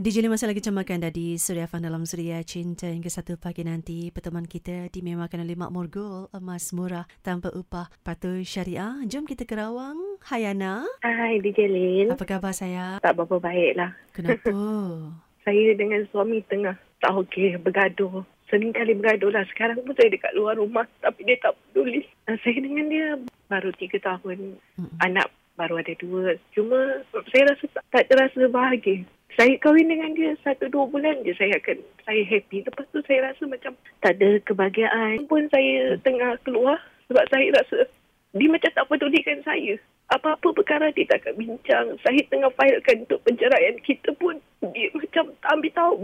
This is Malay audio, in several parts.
DJ Lee masih lagi cemakan dari Suria Fan dalam Suria Cinta hingga satu pagi nanti. Pertemuan kita dimemakan oleh Mak Morgul, emas murah tanpa upah. Patuh Syariah. Jom kita ke Rawang. Hayana. Hai DJ Lin. Apa khabar saya? Tak berapa baik lah. Kenapa? saya dengan suami tengah tak okey, bergaduh. Sering kali bergaduh lah. Sekarang pun saya dekat luar rumah tapi dia tak peduli. Saya dengan dia baru tiga tahun. Mm-mm. Anak baru ada dua. Cuma saya rasa tak, tak terasa bahagia saya kahwin dengan dia satu dua bulan je saya akan saya happy. Lepas tu saya rasa macam tak ada kebahagiaan pun saya tengah keluar sebab saya rasa dia macam tak pedulikan saya. Apa-apa perkara dia tak akan bincang. Saya tengah filekan untuk penceraian kita pun dia macam tak ambil tahu.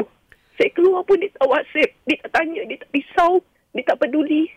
Saya keluar pun dia tak WhatsApp. Dia tak tanya, dia tak risau. Dia tak peduli.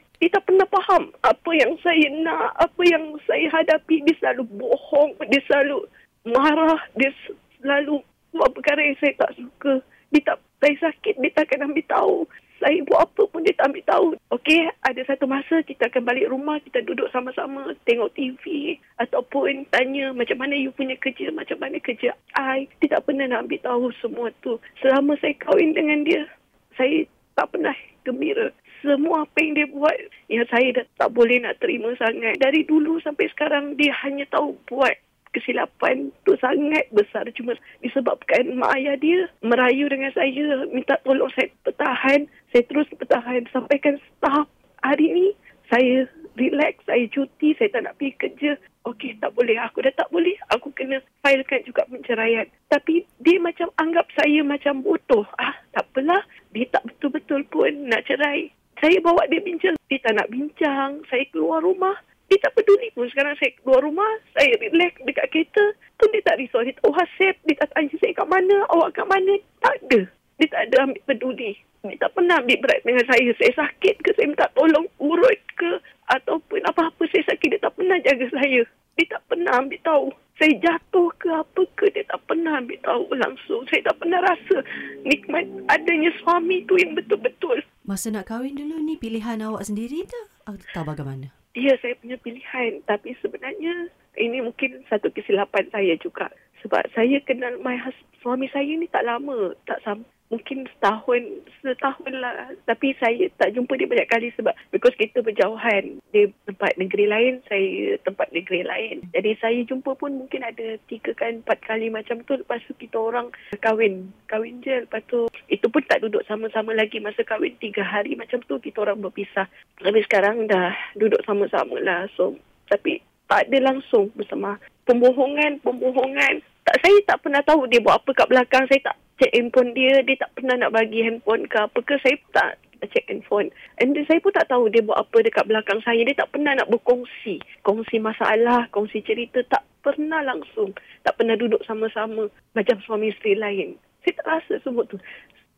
Faham apa yang saya nak, apa yang saya hadapi. Dia selalu bohong, dia selalu marah, dia selalu buat perkara yang saya tak suka. Dia tak, saya sakit, dia tak akan ambil tahu. Saya buat apa pun dia tak ambil tahu. Okey, ada satu masa kita akan balik rumah, kita duduk sama-sama, tengok TV. Ataupun tanya macam mana you punya kerja, macam mana kerja I. Dia tak pernah nak ambil tahu semua tu. Selama saya kahwin dengan dia, saya tak pernah gembira. Semua apa yang dia buat, yang saya dah tak boleh nak terima sangat. Dari dulu sampai sekarang, dia hanya tahu buat kesilapan tu sangat besar. Cuma disebabkan mak ayah dia merayu dengan saya minta tolong saya bertahan saya terus bertahan sampaikan tahap hari ni saya relax saya cuti saya tak nak pergi kerja. Okey tak boleh. Aku dah tak boleh. Aku kena filekan juga penceraian. Tapi dia macam anggap saya macam bodoh. Ah tak apalah. Dia tak betul-betul pun nak cerai saya bawa dia bincang dia tak nak bincang saya keluar rumah dia tak peduli pun sekarang saya keluar rumah, saya relax dekat kereta, pun dia tak risau. Dia tak whatsapp, dia tak tanya saya kat mana, awak kat mana. Tak ada. Dia tak ada ambil peduli. Dia tak pernah ambil berat dengan saya. Saya sakit ke, saya minta tolong urut ke, ataupun apa-apa saya sakit, dia tak pernah jaga saya. Dia tak pernah ambil tahu. Saya jatuh ke apa ke, dia tak pernah ambil tahu langsung. Saya tak pernah rasa nikmat adanya suami tu yang betul-betul. Masa nak kahwin dulu ni, pilihan awak sendiri tak? Atau bagaimana? dia saya punya pilihan. Tapi sebenarnya ini mungkin satu kesilapan saya juga. Sebab saya kenal my husband, suami saya ni tak lama. Tak sam mungkin setahun setahun lah. Tapi saya tak jumpa dia banyak kali sebab because kita berjauhan. Dia tempat negeri lain saya tempat negeri lain. Jadi saya jumpa pun mungkin ada tiga kan empat kali macam tu. Lepas tu kita orang kahwin. Kahwin je. Lepas tu pun tak duduk sama-sama lagi masa kahwin tiga hari macam tu kita orang berpisah tapi sekarang dah duduk sama-sama lah so tapi tak ada langsung bersama pembohongan pembohongan tak saya tak pernah tahu dia buat apa kat belakang saya tak check handphone dia, dia tak pernah nak bagi handphone ke apa ke, saya tak check handphone. And then, saya pun tak tahu dia buat apa dekat belakang saya. Dia tak pernah nak berkongsi. Kongsi masalah, kongsi cerita, tak pernah langsung. Tak pernah duduk sama-sama macam suami isteri lain. Saya tak rasa semua tu.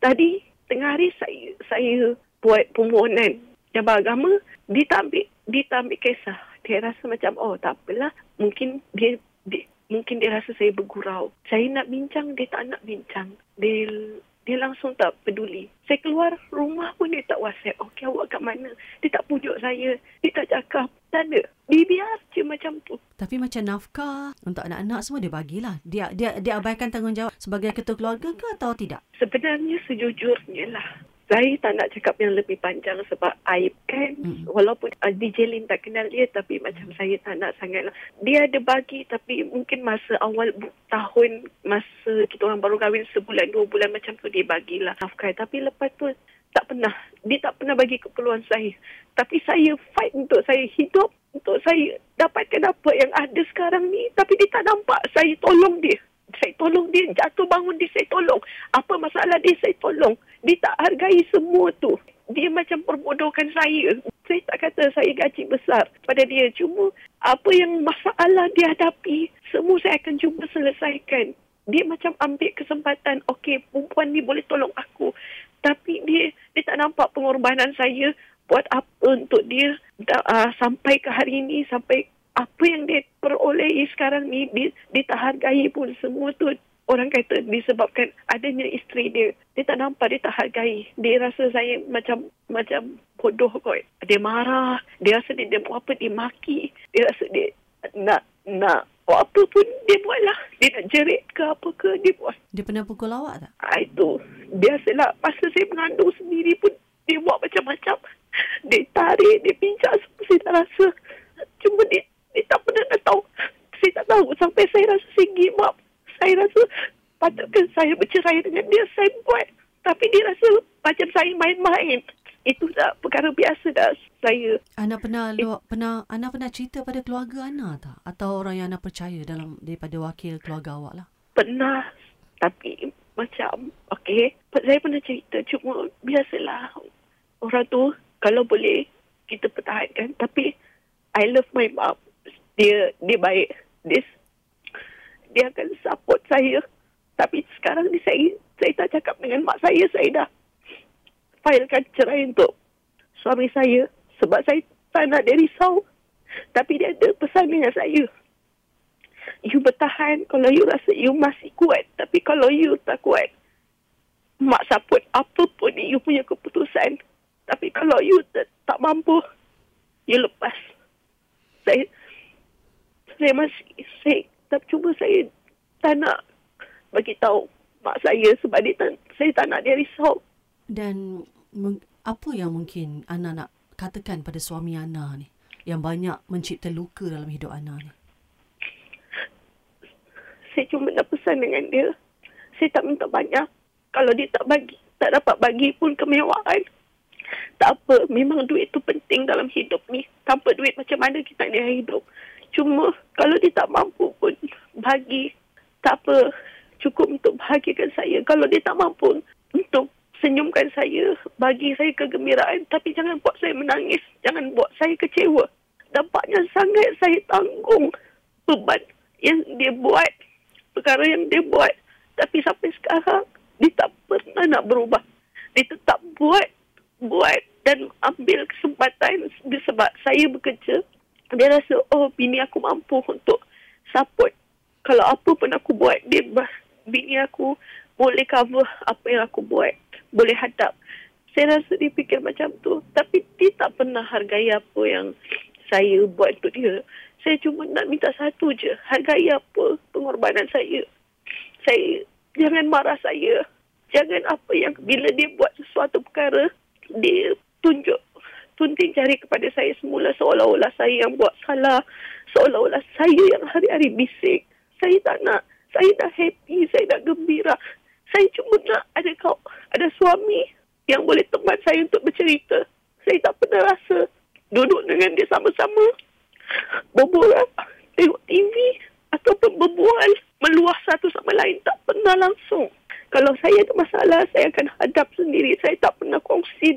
Tadi, tengah hari saya saya buat permohonan jabat agama, dia tak ambil, dia tak ambil kisah. Dia rasa macam, oh tak apalah. Mungkin dia, dia mungkin dia rasa saya bergurau. Saya nak bincang, dia tak nak bincang. Dia dia langsung tak peduli. Saya keluar rumah pun dia tak whatsapp. Okey awak kat mana? Dia tak pujuk saya. Dia tak cakap. Tak ada. Dia biar je macam tu. Tapi macam nafkah untuk anak-anak semua dia bagilah. Dia dia dia abaikan tanggungjawab sebagai ketua keluarga ke atau tidak? Sebenarnya sejujurnya lah saya tak nak cakap yang lebih panjang sebab aib kan. Hmm. Walaupun uh, DJ Lin tak kenal dia tapi macam saya tak nak sangat lah. Dia ada bagi tapi mungkin masa awal tahun masa kita orang baru kahwin sebulan dua bulan macam tu dia bagilah nafkah. Tapi lepas tu tak pernah. Dia tak pernah bagi keperluan saya. Tapi saya fight untuk saya hidup. Untuk saya dapatkan apa yang ada sekarang ni. Tapi dia tak nampak saya tolong dia saya tolong dia jatuh bangun dia saya tolong apa masalah dia saya tolong dia tak hargai semua tu. Dia macam perbodohkan saya. Saya tak kata saya gaji besar pada dia. Cuma apa yang masalah dia hadapi semua saya akan cuba selesaikan. Dia macam ambil kesempatan okey perempuan ni boleh tolong aku. Tapi dia dia tak nampak pengorbanan saya buat apa untuk dia uh, sampai ke hari ini sampai apa yang dia perolehi sekarang ni dia, dia tak hargai pun semua tu orang kata disebabkan adanya isteri dia dia tak nampak dia tak hargai dia rasa saya macam macam bodoh kot dia marah dia rasa dia, dia buat apa dia maki dia rasa dia nak nak buat apa pun dia buat lah. Dia nak jerit ke apa ke dia buat. Dia pernah pukul awak tak? Ah, itu. Biasalah masa saya mengandung sendiri pun dia buat macam-macam. Dia tarik, dia semua saya tak rasa. Cuma dia, dia tak pernah nak tahu. Saya tak tahu sampai saya rasa saya give up. Saya rasa patutkan saya bercerai dengan dia. Saya buat. Tapi dia rasa macam saya main-main. Itu dah perkara biasa dah saya. Ana pernah lu, pernah Ana pernah cerita pada keluarga Ana tak? Atau orang yang Ana percaya dalam daripada wakil keluarga awak lah? Pernah. Tapi macam, okey. Saya pernah cerita. Cuma biasalah. Orang tu kalau boleh kita pertahankan. Tapi I love my mom. Dia dia baik. Dia dia akan support saya. Tapi sekarang ni saya saya tak cakap dengan mak saya. Saya dah filekan cerai untuk suami saya. Sebab saya tak nak dia risau. Tapi dia ada pesan dengan saya. You bertahan kalau you rasa you masih kuat. Tapi kalau you tak kuat, mak support apa pun you punya keputusan. Tapi kalau you tak, tak mampu, you lepas. Saya saya masih saya tapi cuma saya tak nak bagi tahu mak saya sebab dia saya tak nak dia risau. Dan apa yang mungkin Ana nak katakan pada suami Ana ni? Yang banyak mencipta luka dalam hidup Ana ni. Saya cuma nak pesan dengan dia. Saya tak minta banyak. Kalau dia tak bagi, tak dapat bagi pun kemewahan. Tak apa, memang duit tu penting dalam hidup ni. Tanpa duit macam mana kita ni hidup. Cuma kalau dia tak mampu pun bagi. Tak apa, cukup untuk bahagikan saya. Kalau dia tak mampu untuk senyumkan saya, bagi saya kegembiraan. Tapi jangan buat saya menangis. Jangan buat saya kecewa. Dampaknya sangat saya tanggung beban yang dia buat. Perkara yang dia buat. Tapi sampai sekarang, dia tak pernah nak berubah. Dia tetap buat, buat dan ambil kesempatan sebab saya bekerja. Dia rasa, oh bini aku mampu untuk support. Kalau apa pun aku buat, dia bini aku boleh cover apa yang aku buat. Boleh hadap. Saya rasa dia fikir macam tu. Tapi dia tak pernah hargai apa yang saya buat untuk dia. Saya cuma nak minta satu je. Hargai apa pengorbanan saya. Saya, jangan marah saya. Jangan apa yang bila dia buat sesuatu perkara, dia tunjuk, tunting jari kepada saya semula seolah-olah saya yang buat salah. Seolah-olah saya yang hari-hari bising. Saya tak nak. Saya dah happy. Saya dah gembira. Saya cuma nak ada kau, ada suami yang boleh teman saya untuk bercerita. Saya tak pernah rasa duduk dengan dia sama-sama berbual, tengok TV ataupun berbual meluah satu sama lain tak pernah langsung. Kalau saya ada masalah, saya akan hadap sendiri. Saya tak pernah kongsi